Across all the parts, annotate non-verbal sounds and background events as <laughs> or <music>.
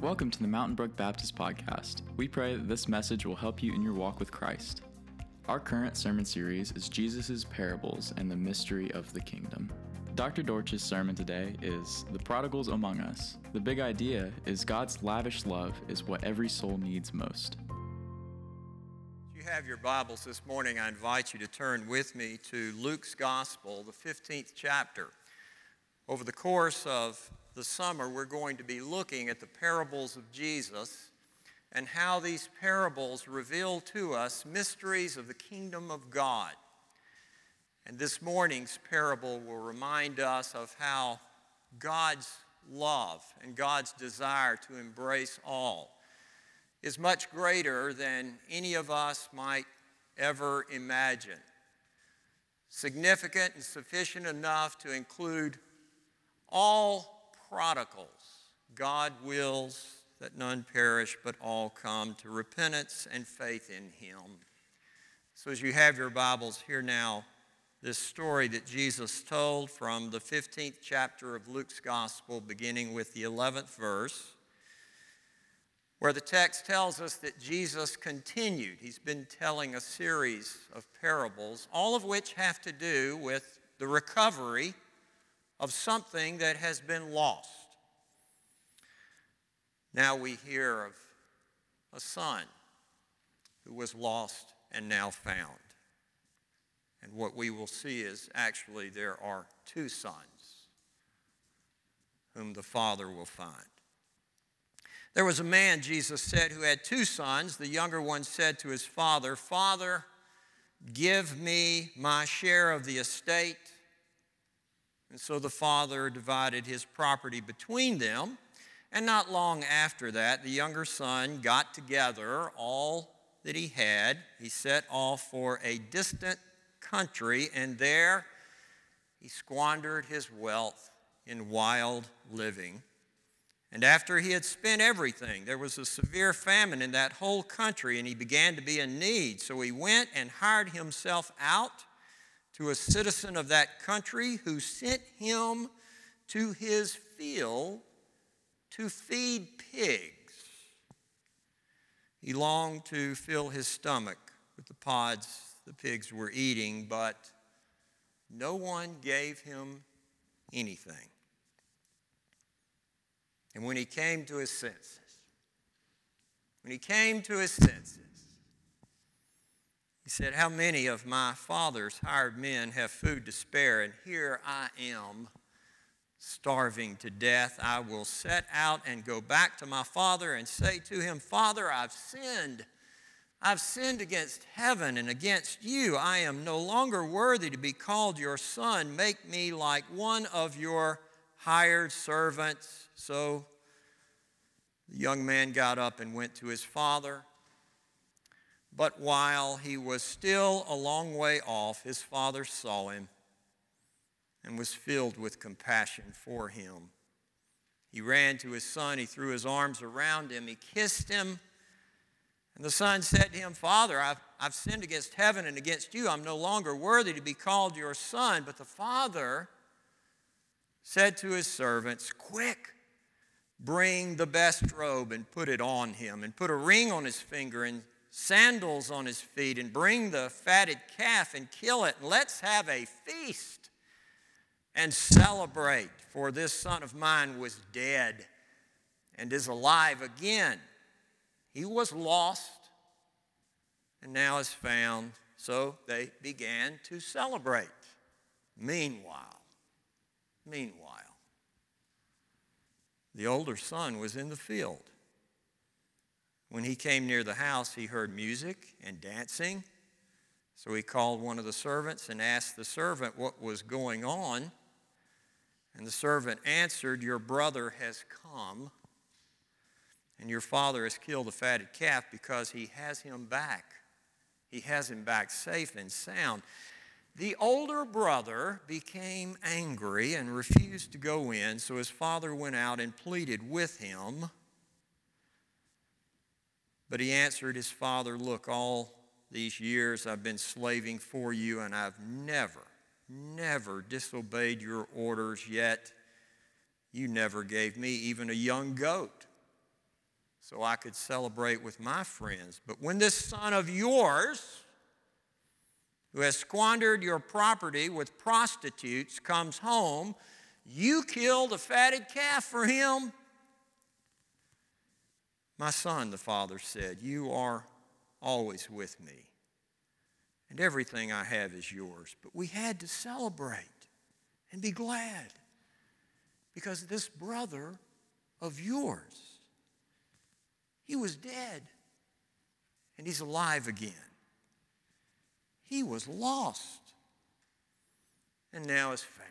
Welcome to the Mountain Brook Baptist Podcast. We pray that this message will help you in your walk with Christ. Our current sermon series is Jesus' Parables and the Mystery of the Kingdom. Dr. Dortch's sermon today is The Prodigals Among Us. The big idea is God's lavish love is what every soul needs most. If you have your Bibles this morning, I invite you to turn with me to Luke's Gospel, the 15th chapter. Over the course of the summer, we're going to be looking at the parables of Jesus and how these parables reveal to us mysteries of the kingdom of God. And this morning's parable will remind us of how God's love and God's desire to embrace all is much greater than any of us might ever imagine. Significant and sufficient enough to include all prodigals. God wills that none perish, but all come to repentance and faith in Him. So, as you have your Bibles, here now this story that Jesus told from the 15th chapter of Luke's Gospel, beginning with the 11th verse, where the text tells us that Jesus continued. He's been telling a series of parables, all of which have to do with the recovery of something that has been lost. Now we hear of a son who was lost and now found. And what we will see is actually there are two sons whom the father will find. There was a man, Jesus said, who had two sons. The younger one said to his father, Father, give me my share of the estate. And so the father divided his property between them. And not long after that, the younger son got together all that he had. He set off for a distant country, and there he squandered his wealth in wild living. And after he had spent everything, there was a severe famine in that whole country, and he began to be in need. So he went and hired himself out to a citizen of that country who sent him to his field to feed pigs. He longed to fill his stomach with the pods the pigs were eating, but no one gave him anything. And when he came to his senses, when he came to his senses, he said, How many of my father's hired men have food to spare, and here I am starving to death? I will set out and go back to my father and say to him, Father, I've sinned. I've sinned against heaven and against you. I am no longer worthy to be called your son. Make me like one of your hired servants. So the young man got up and went to his father. But while he was still a long way off, his father saw him and was filled with compassion for him. He ran to his son, he threw his arms around him, he kissed him. And the son said to him, Father, I've, I've sinned against heaven and against you. I'm no longer worthy to be called your son. But the father said to his servants, Quick, bring the best robe and put it on him, and put a ring on his finger and sandals on his feet and bring the fatted calf and kill it. And let's have a feast and celebrate. For this son of mine was dead and is alive again. He was lost and now is found. So they began to celebrate. Meanwhile, meanwhile, the older son was in the field. When he came near the house, he heard music and dancing. So he called one of the servants and asked the servant what was going on. And the servant answered, Your brother has come, and your father has killed the fatted calf because he has him back. He has him back safe and sound. The older brother became angry and refused to go in, so his father went out and pleaded with him. But he answered his father, Look, all these years I've been slaving for you, and I've never, never disobeyed your orders, yet you never gave me even a young goat so I could celebrate with my friends. But when this son of yours, who has squandered your property with prostitutes, comes home, you killed a fatted calf for him. My son, the father said, You are always with me, and everything I have is yours. But we had to celebrate and be glad because this brother of yours, he was dead and he's alive again. He was lost and now is found.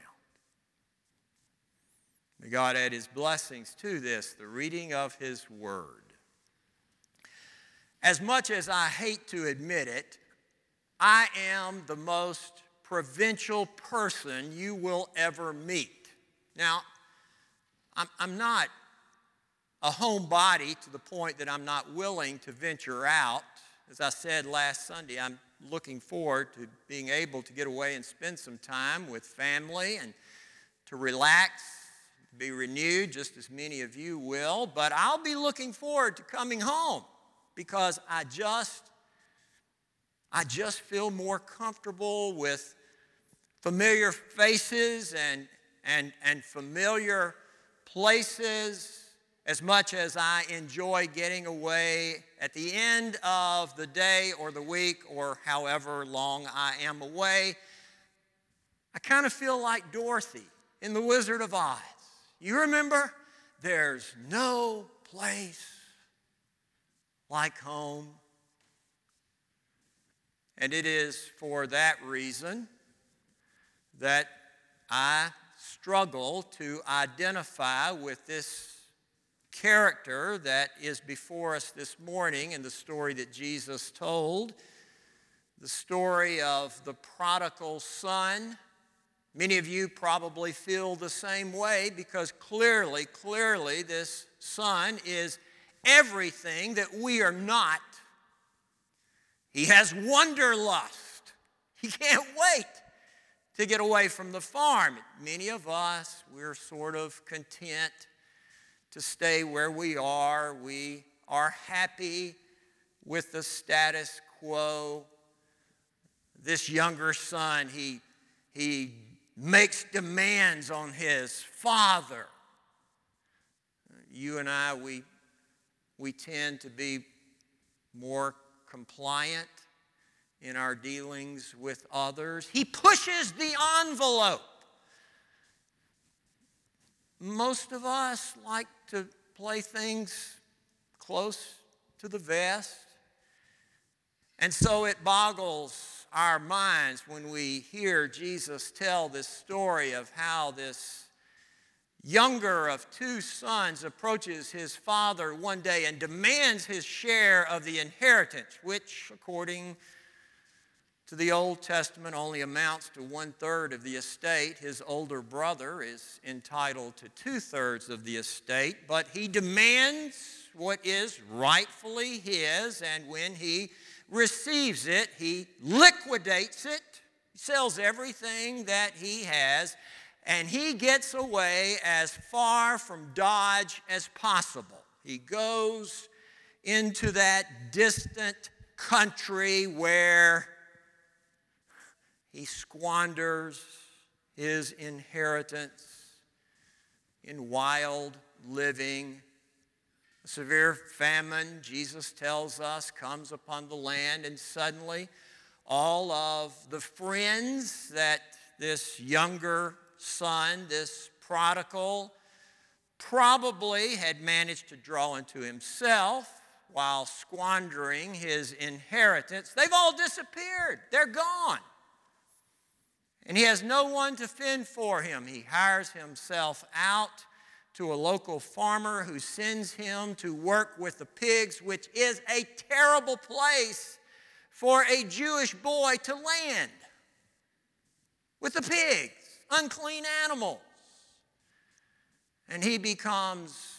May God add his blessings to this, the reading of his word. As much as I hate to admit it, I am the most provincial person you will ever meet. Now, I'm, I'm not a homebody to the point that I'm not willing to venture out. As I said last Sunday, I'm looking forward to being able to get away and spend some time with family and to relax, be renewed, just as many of you will. But I'll be looking forward to coming home because I just I just feel more comfortable with familiar faces and, and, and familiar places as much as I enjoy getting away at the end of the day or the week or however long I am away. I kind of feel like Dorothy in The Wizard of Oz. You remember? There's no place like home. And it is for that reason that I struggle to identify with this character that is before us this morning in the story that Jesus told the story of the prodigal son. Many of you probably feel the same way because clearly, clearly, this son is everything that we are not. He has wanderlust. He can't wait to get away from the farm. Many of us, we're sort of content to stay where we are. We are happy with the status quo. This younger son, he, he makes demands on his father. You and I, we we tend to be more compliant in our dealings with others. He pushes the envelope. Most of us like to play things close to the vest. And so it boggles our minds when we hear Jesus tell this story of how this younger of two sons approaches his father one day and demands his share of the inheritance, which, according to the Old Testament, only amounts to one third of the estate. His older brother is entitled to two thirds of the estate, but he demands what is rightfully his, and when he receives it, he liquidates it, sells everything that he has and he gets away as far from Dodge as possible. He goes into that distant country where he squanders his inheritance in wild living. A severe famine, Jesus tells us, comes upon the land, and suddenly all of the friends that this younger son, this prodigal, probably had managed to draw into himself while squandering his inheritance. They've all disappeared, they're gone. And he has no one to fend for him. He hires himself out to a local farmer who sends him to work with the pigs, which is a terrible place for a Jewish boy to land with the pigs unclean animals. And he becomes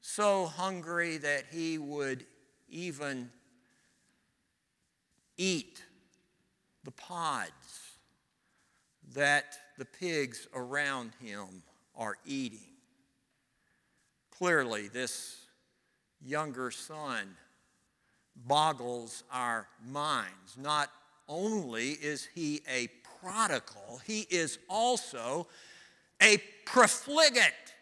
so hungry that he would even eat the pods that the pigs around him are eating. Clearly, this younger son boggles our minds. Not only is he a prodigal, he is also a profligate.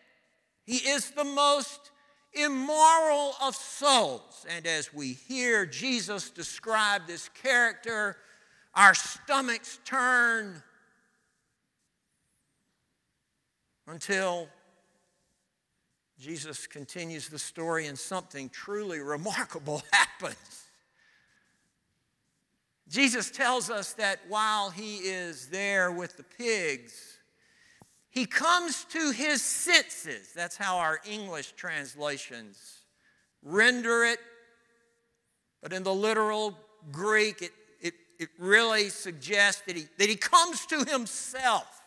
He is the most immoral of souls. And as we hear Jesus describe this character, our stomachs turn until Jesus continues the story and something truly remarkable <laughs> happens. Jesus tells us that while he is there with the pigs, he comes to his senses. That's how our English translations render it. But in the literal Greek, it, it, it really suggests that he, that he comes to himself.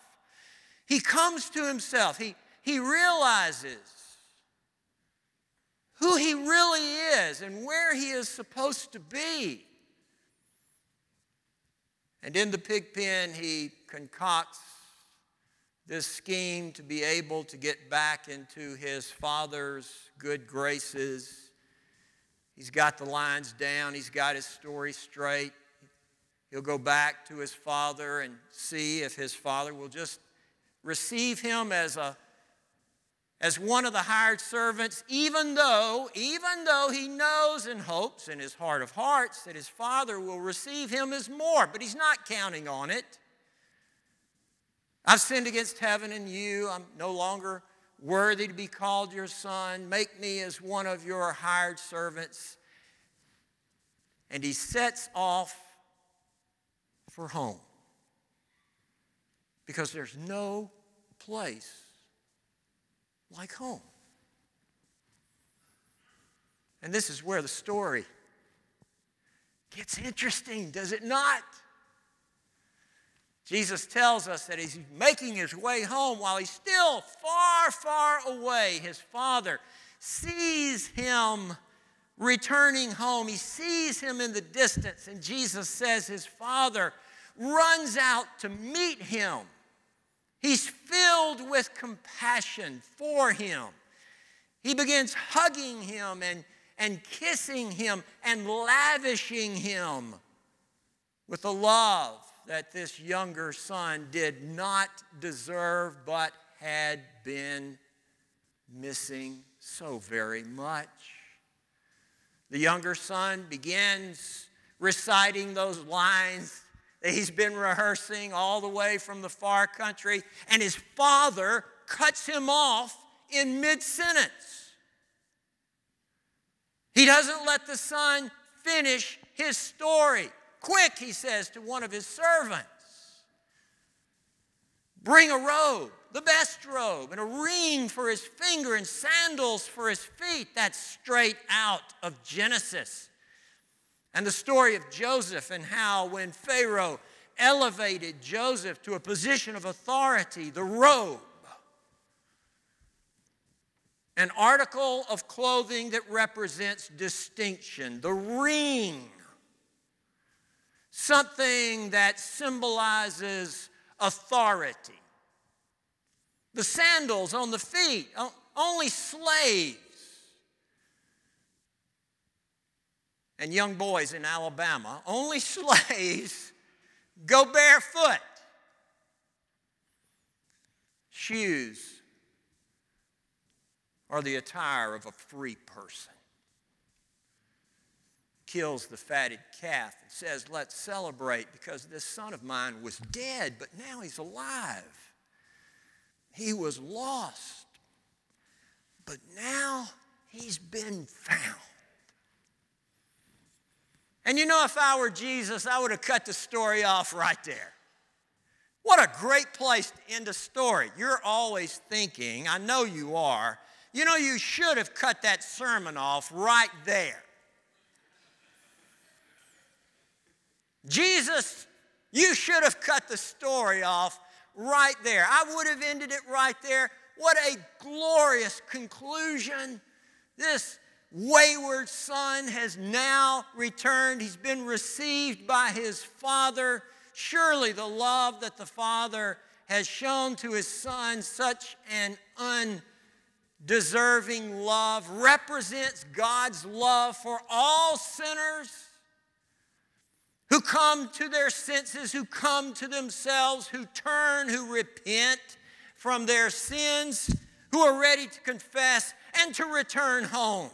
He comes to himself. He, he realizes who he really is and where he is supposed to be. And in the pig pen, he concocts this scheme to be able to get back into his father's good graces. He's got the lines down, he's got his story straight. He'll go back to his father and see if his father will just receive him as a as one of the hired servants, even though, even though he knows and hopes in his heart of hearts that his father will receive him as more, but he's not counting on it. I've sinned against heaven and you. I'm no longer worthy to be called your son. Make me as one of your hired servants. And he sets off for home because there's no place like home. And this is where the story gets interesting, does it not? Jesus tells us that he's making his way home while he's still far, far away. His father sees him returning home. He sees him in the distance, and Jesus says his father runs out to meet him. He's filled with compassion for him. He begins hugging him and, and kissing him and lavishing him with a love that this younger son did not deserve but had been missing so very much. The younger son begins reciting those lines he's been rehearsing all the way from the far country, and his father cuts him off in mid sentence. He doesn't let the son finish his story. Quick, he says to one of his servants, bring a robe, the best robe, and a ring for his finger and sandals for his feet. That's straight out of Genesis and the story of Joseph and how when Pharaoh elevated Joseph to a position of authority, the robe, an article of clothing that represents distinction, the ring, something that symbolizes authority. The sandals on the feet, only slaves and young boys in Alabama, only <laughs> slaves go barefoot. Shoes are the attire of a free person. Kills the fatted calf and says, Let's celebrate because this son of mine was dead, but now he's alive. He was lost, but now he's been found. And you know, if I were Jesus, I would have cut the story off right there. What a great place to end a story. You're always thinking, I know you are, you know, you should have cut that sermon off right there. Jesus, you should have cut the story off right there. I would have ended it right there. What a glorious conclusion. This wayward son has now returned. He's been received by his father. Surely the love that the father has shown to his son, such an undeserving love, represents God's love for all sinners who come to their senses, who come to themselves, who turn, who repent from their sins, who are ready to confess and to return home.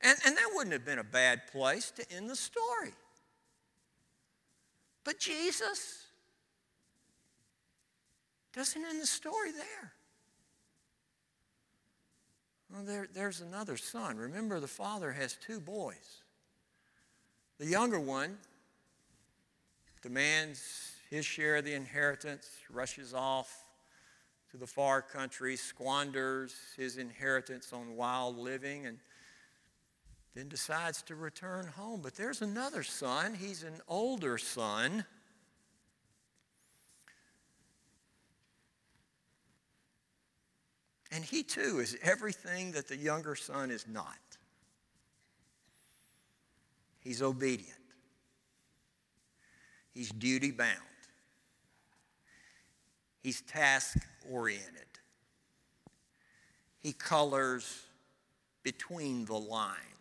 And, and that wouldn't have been a bad place to end the story. But Jesus doesn't end the story there. Well, there, there's another son. Remember, the father has two boys. The younger one demands his share of the inheritance, rushes off to the far country, squanders his inheritance on wild living, and then decides to return home. But there's another son. He's an older son. And he too is everything that the younger son is not. He's obedient, he's duty bound, he's task oriented, he colors between the lines.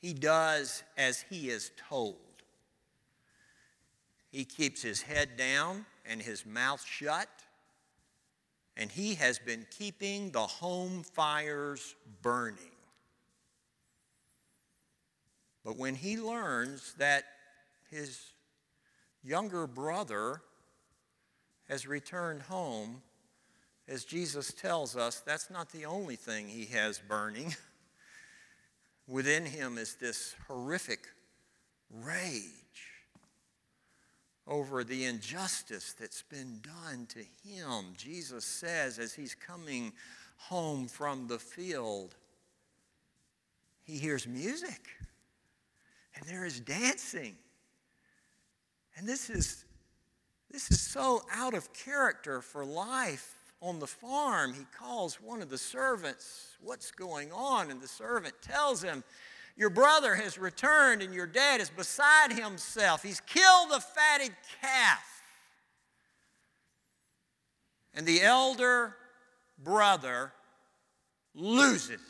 He does as he is told. He keeps his head down and his mouth shut and he has been keeping the home fires burning. But when he learns that his younger brother has returned home, as Jesus tells us, that's not the only thing he has burning. <laughs> Within him is this horrific rage over the injustice that's been done to him. Jesus says as he's coming home from the field, he hears music and there is dancing. And this is, this is so out of character for life on the farm. He calls one of the servants, What's going on? And the servant tells him, your brother has returned and your dad is beside himself. He's killed the fatted calf. And the elder brother loses it.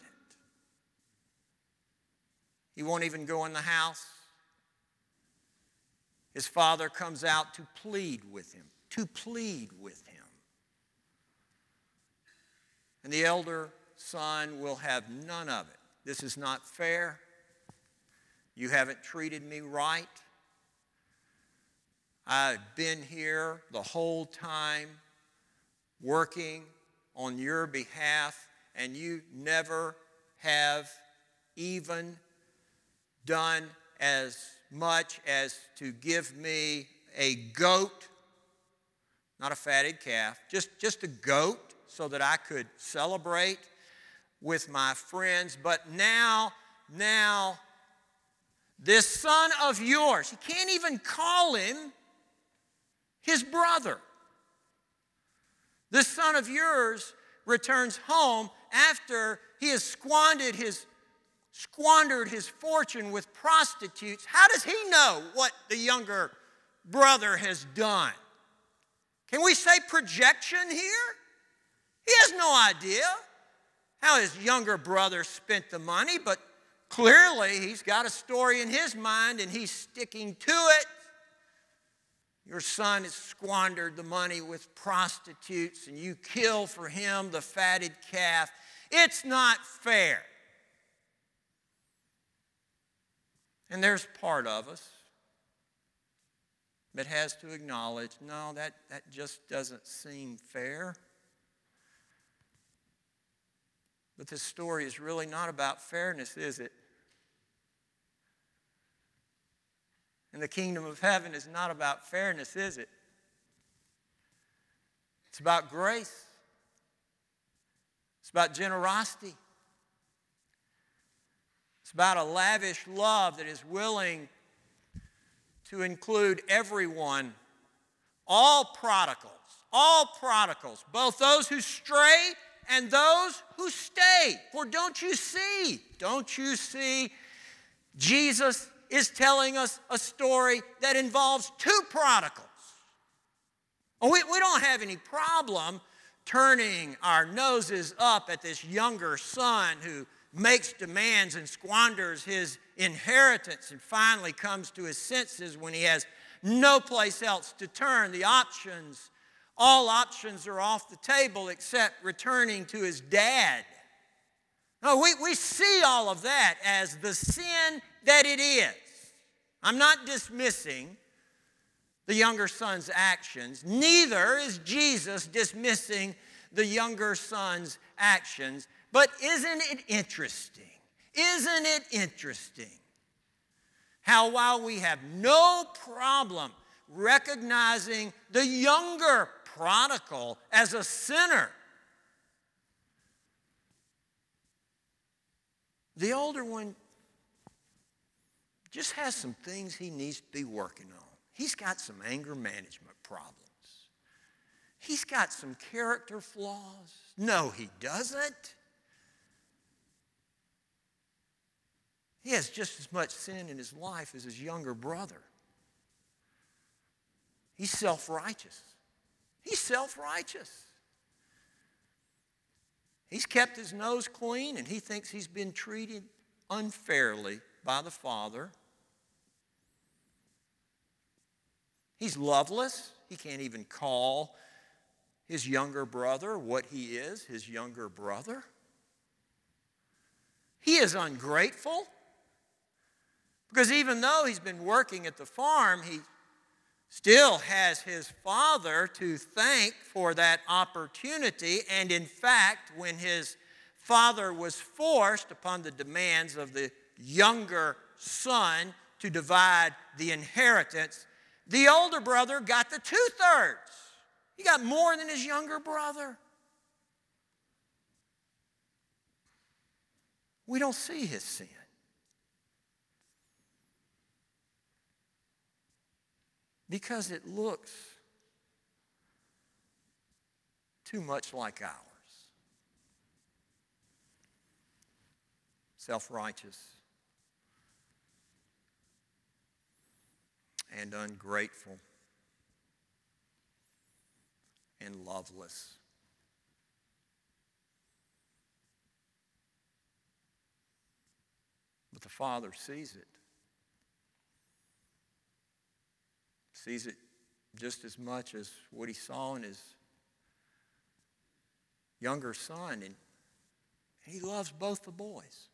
He won't even go in the house. His father comes out to plead with him, to plead with him. And the elder son will have none of it. This is not fair. You haven't treated me right. I've been here the whole time working on your behalf, and you never have even done as much as to give me a goat, not a fatted calf, just, just a goat so that I could celebrate with my friends. But now, now this son of yours, he can't even call him his brother. This son of yours returns home after he has squandered his, squandered his fortune with prostitutes. How does he know what the younger brother has done? Can we say projection here? He has no idea how his younger brother spent the money, but Clearly, he's got a story in his mind and he's sticking to it. Your son has squandered the money with prostitutes and you kill for him the fatted calf. It's not fair. And there's part of us that has to acknowledge no, that, that just doesn't seem fair. But this story is really not about fairness, is it? And the kingdom of heaven is not about fairness, is it? It's about grace, it's about generosity, it's about a lavish love that is willing to include everyone, all prodigals, all prodigals, both those who stray and those who stay. For don't you see, don't you see, Jesus is telling us a story that involves two prodigals. We, we don't have any problem turning our noses up at this younger son who makes demands and squanders his inheritance and finally comes to his senses when he has no place else to turn. The options, all options are off the table except returning to his dad. No, we, we see all of that as the sin that it is. I'm not dismissing the younger son's actions. Neither is Jesus dismissing the younger son's actions. But isn't it interesting? Isn't it interesting how while we have no problem recognizing the younger prodigal as a sinner, the older one just has some things he needs to be working on. He's got some anger management problems. He's got some character flaws. No, he doesn't. He has just as much sin in his life as his younger brother. He's self righteous. He's self righteous. He's kept his nose clean and he thinks he's been treated unfairly by the Father. He's loveless. He can't even call his younger brother what he is, his younger brother. He is ungrateful because even though he's been working at the farm, he still has his father to thank for that opportunity. And in fact, when his father was forced upon the demands of the younger son to divide the inheritance, the older brother got the two thirds. He got more than his younger brother. We don't see his sin. Because it looks too much like ours. Self righteous and ungrateful and loveless. But the Father sees it. Sees it just as much as what he saw in his younger son. And he loves both the boys.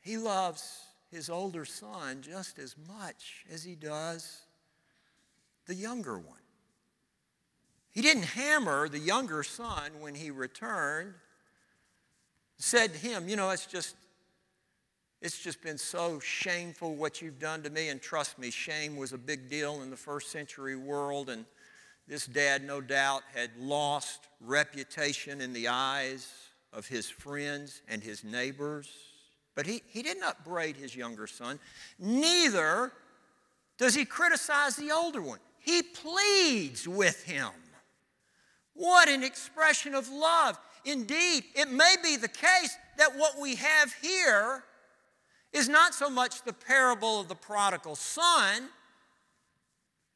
He loves his older son just as much as he does the younger one. He didn't hammer the younger son when he returned, said to him, You know, it's just. It's just been so shameful what you've done to me. And trust me, shame was a big deal in the first century world. And this dad, no doubt, had lost reputation in the eyes of his friends and his neighbors. But he, he didn't upbraid his younger son. Neither does he criticize the older one. He pleads with him. What an expression of love. Indeed, it may be the case that what we have here is not so much the parable of the prodigal son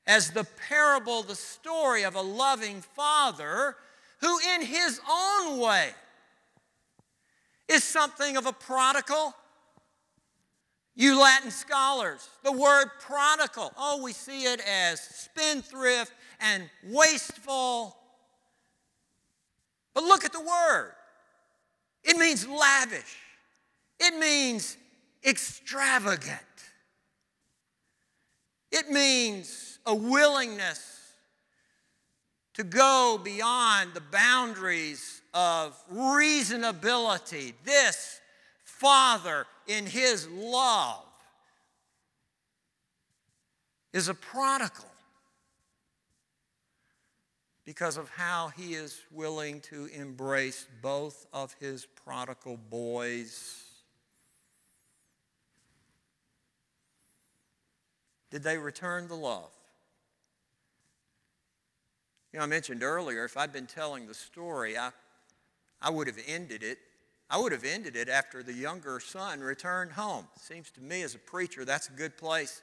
as the parable, the story of a loving father who, in his own way, is something of a prodigal. You Latin scholars, the word prodigal, oh, we see it as spendthrift and wasteful. But look at the word. It means lavish, it means extravagant, it means a willingness to go beyond the boundaries of reasonability. This Father, in His love, is a prodigal because of how he is willing to embrace both of his prodigal boys. Did they return the love? You know, I mentioned earlier, if I'd been telling the story, I, I would have ended it. I would have ended it after the younger son returned home. Seems to me, as a preacher, that's a good place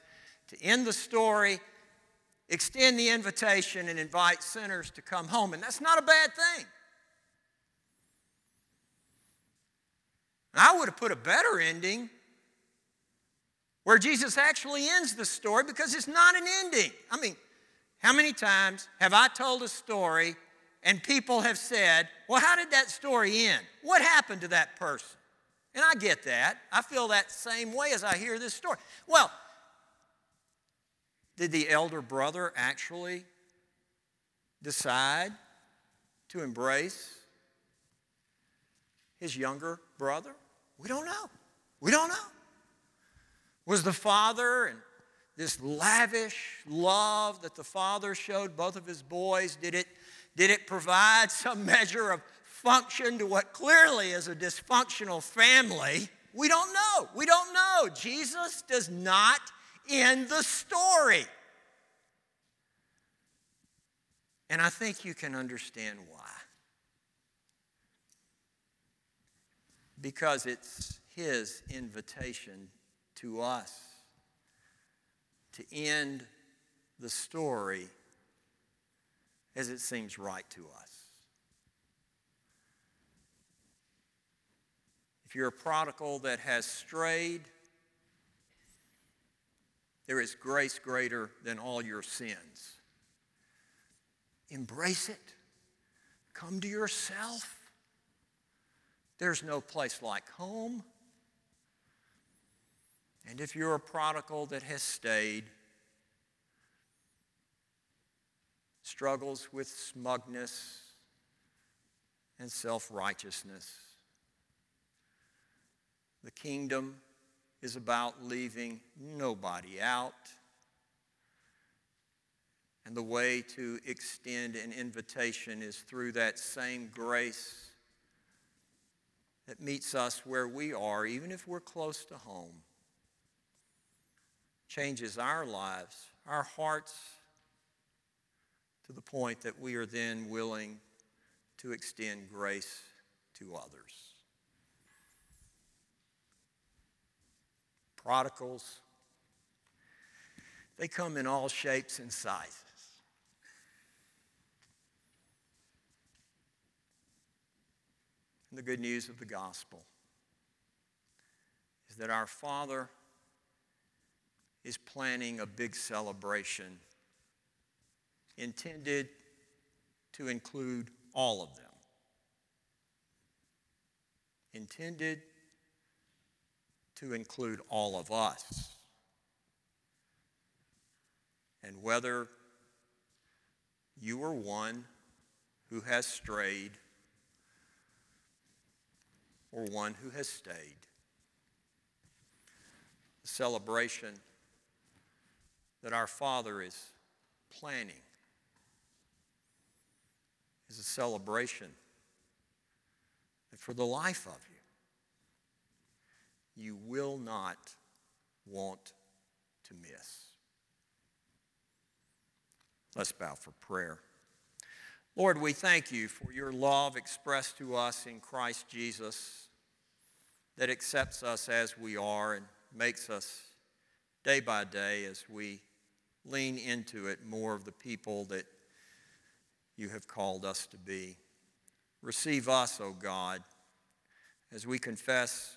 to end the story extend the invitation and invite sinners to come home. And that's not a bad thing. I would have put a better ending where Jesus actually ends the story because it's not an ending. I mean, how many times have I told a story and people have said, Well, how did that story end? What happened to that person? And I get that. I feel that same way as I hear this story. Well, did the elder brother actually decide to embrace his younger brother? We don't know. We don't know. Was the father and this lavish love that the father showed both of his boys, did it, did it provide some <laughs> measure of function to what clearly is a dysfunctional family? We don't know. We don't know. Jesus does not end the story. And I think you can understand why. Because it's his invitation to us to end the story as it seems right to us. If you're a prodigal that has strayed, there is grace greater than all your sins. Embrace it. Come to yourself. There's no place like home. And if you're a prodigal that has stayed, struggles with smugness and self righteousness, the kingdom is about leaving nobody out. And the way to extend an invitation is through that same grace that meets us where we are, even if we're close to home changes our lives, our hearts, to the point that we are then willing to extend grace to others. Prodigals, they come in all shapes and sizes. And the good news of the gospel is that our Father is planning a big celebration intended to include all of them. Intended to include all of us. And whether you are one who has strayed or one who has stayed, the celebration that our Father is planning is a celebration that for the life of you, you will not want to miss. Let's bow for prayer. Lord, we thank you for your love expressed to us in Christ Jesus that accepts us as we are and makes us day by day as we lean into it more of the people that you have called us to be. Receive us, O God, as we confess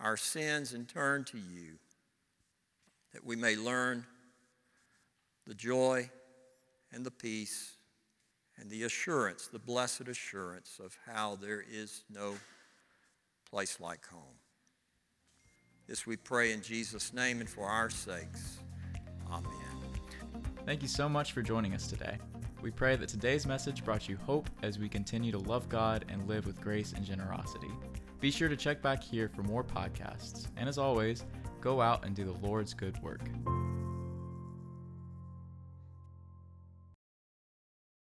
our sins and turn to you, that we may learn the joy and the peace and the assurance, the blessed assurance of how there is no place like home. This we pray in Jesus' name and for our sakes. Amen. Thank you so much for joining us today. We pray that today's message brought you hope as we continue to love God and live with grace and generosity. Be sure to check back here for more podcasts. And as always, go out and do the Lord's good work.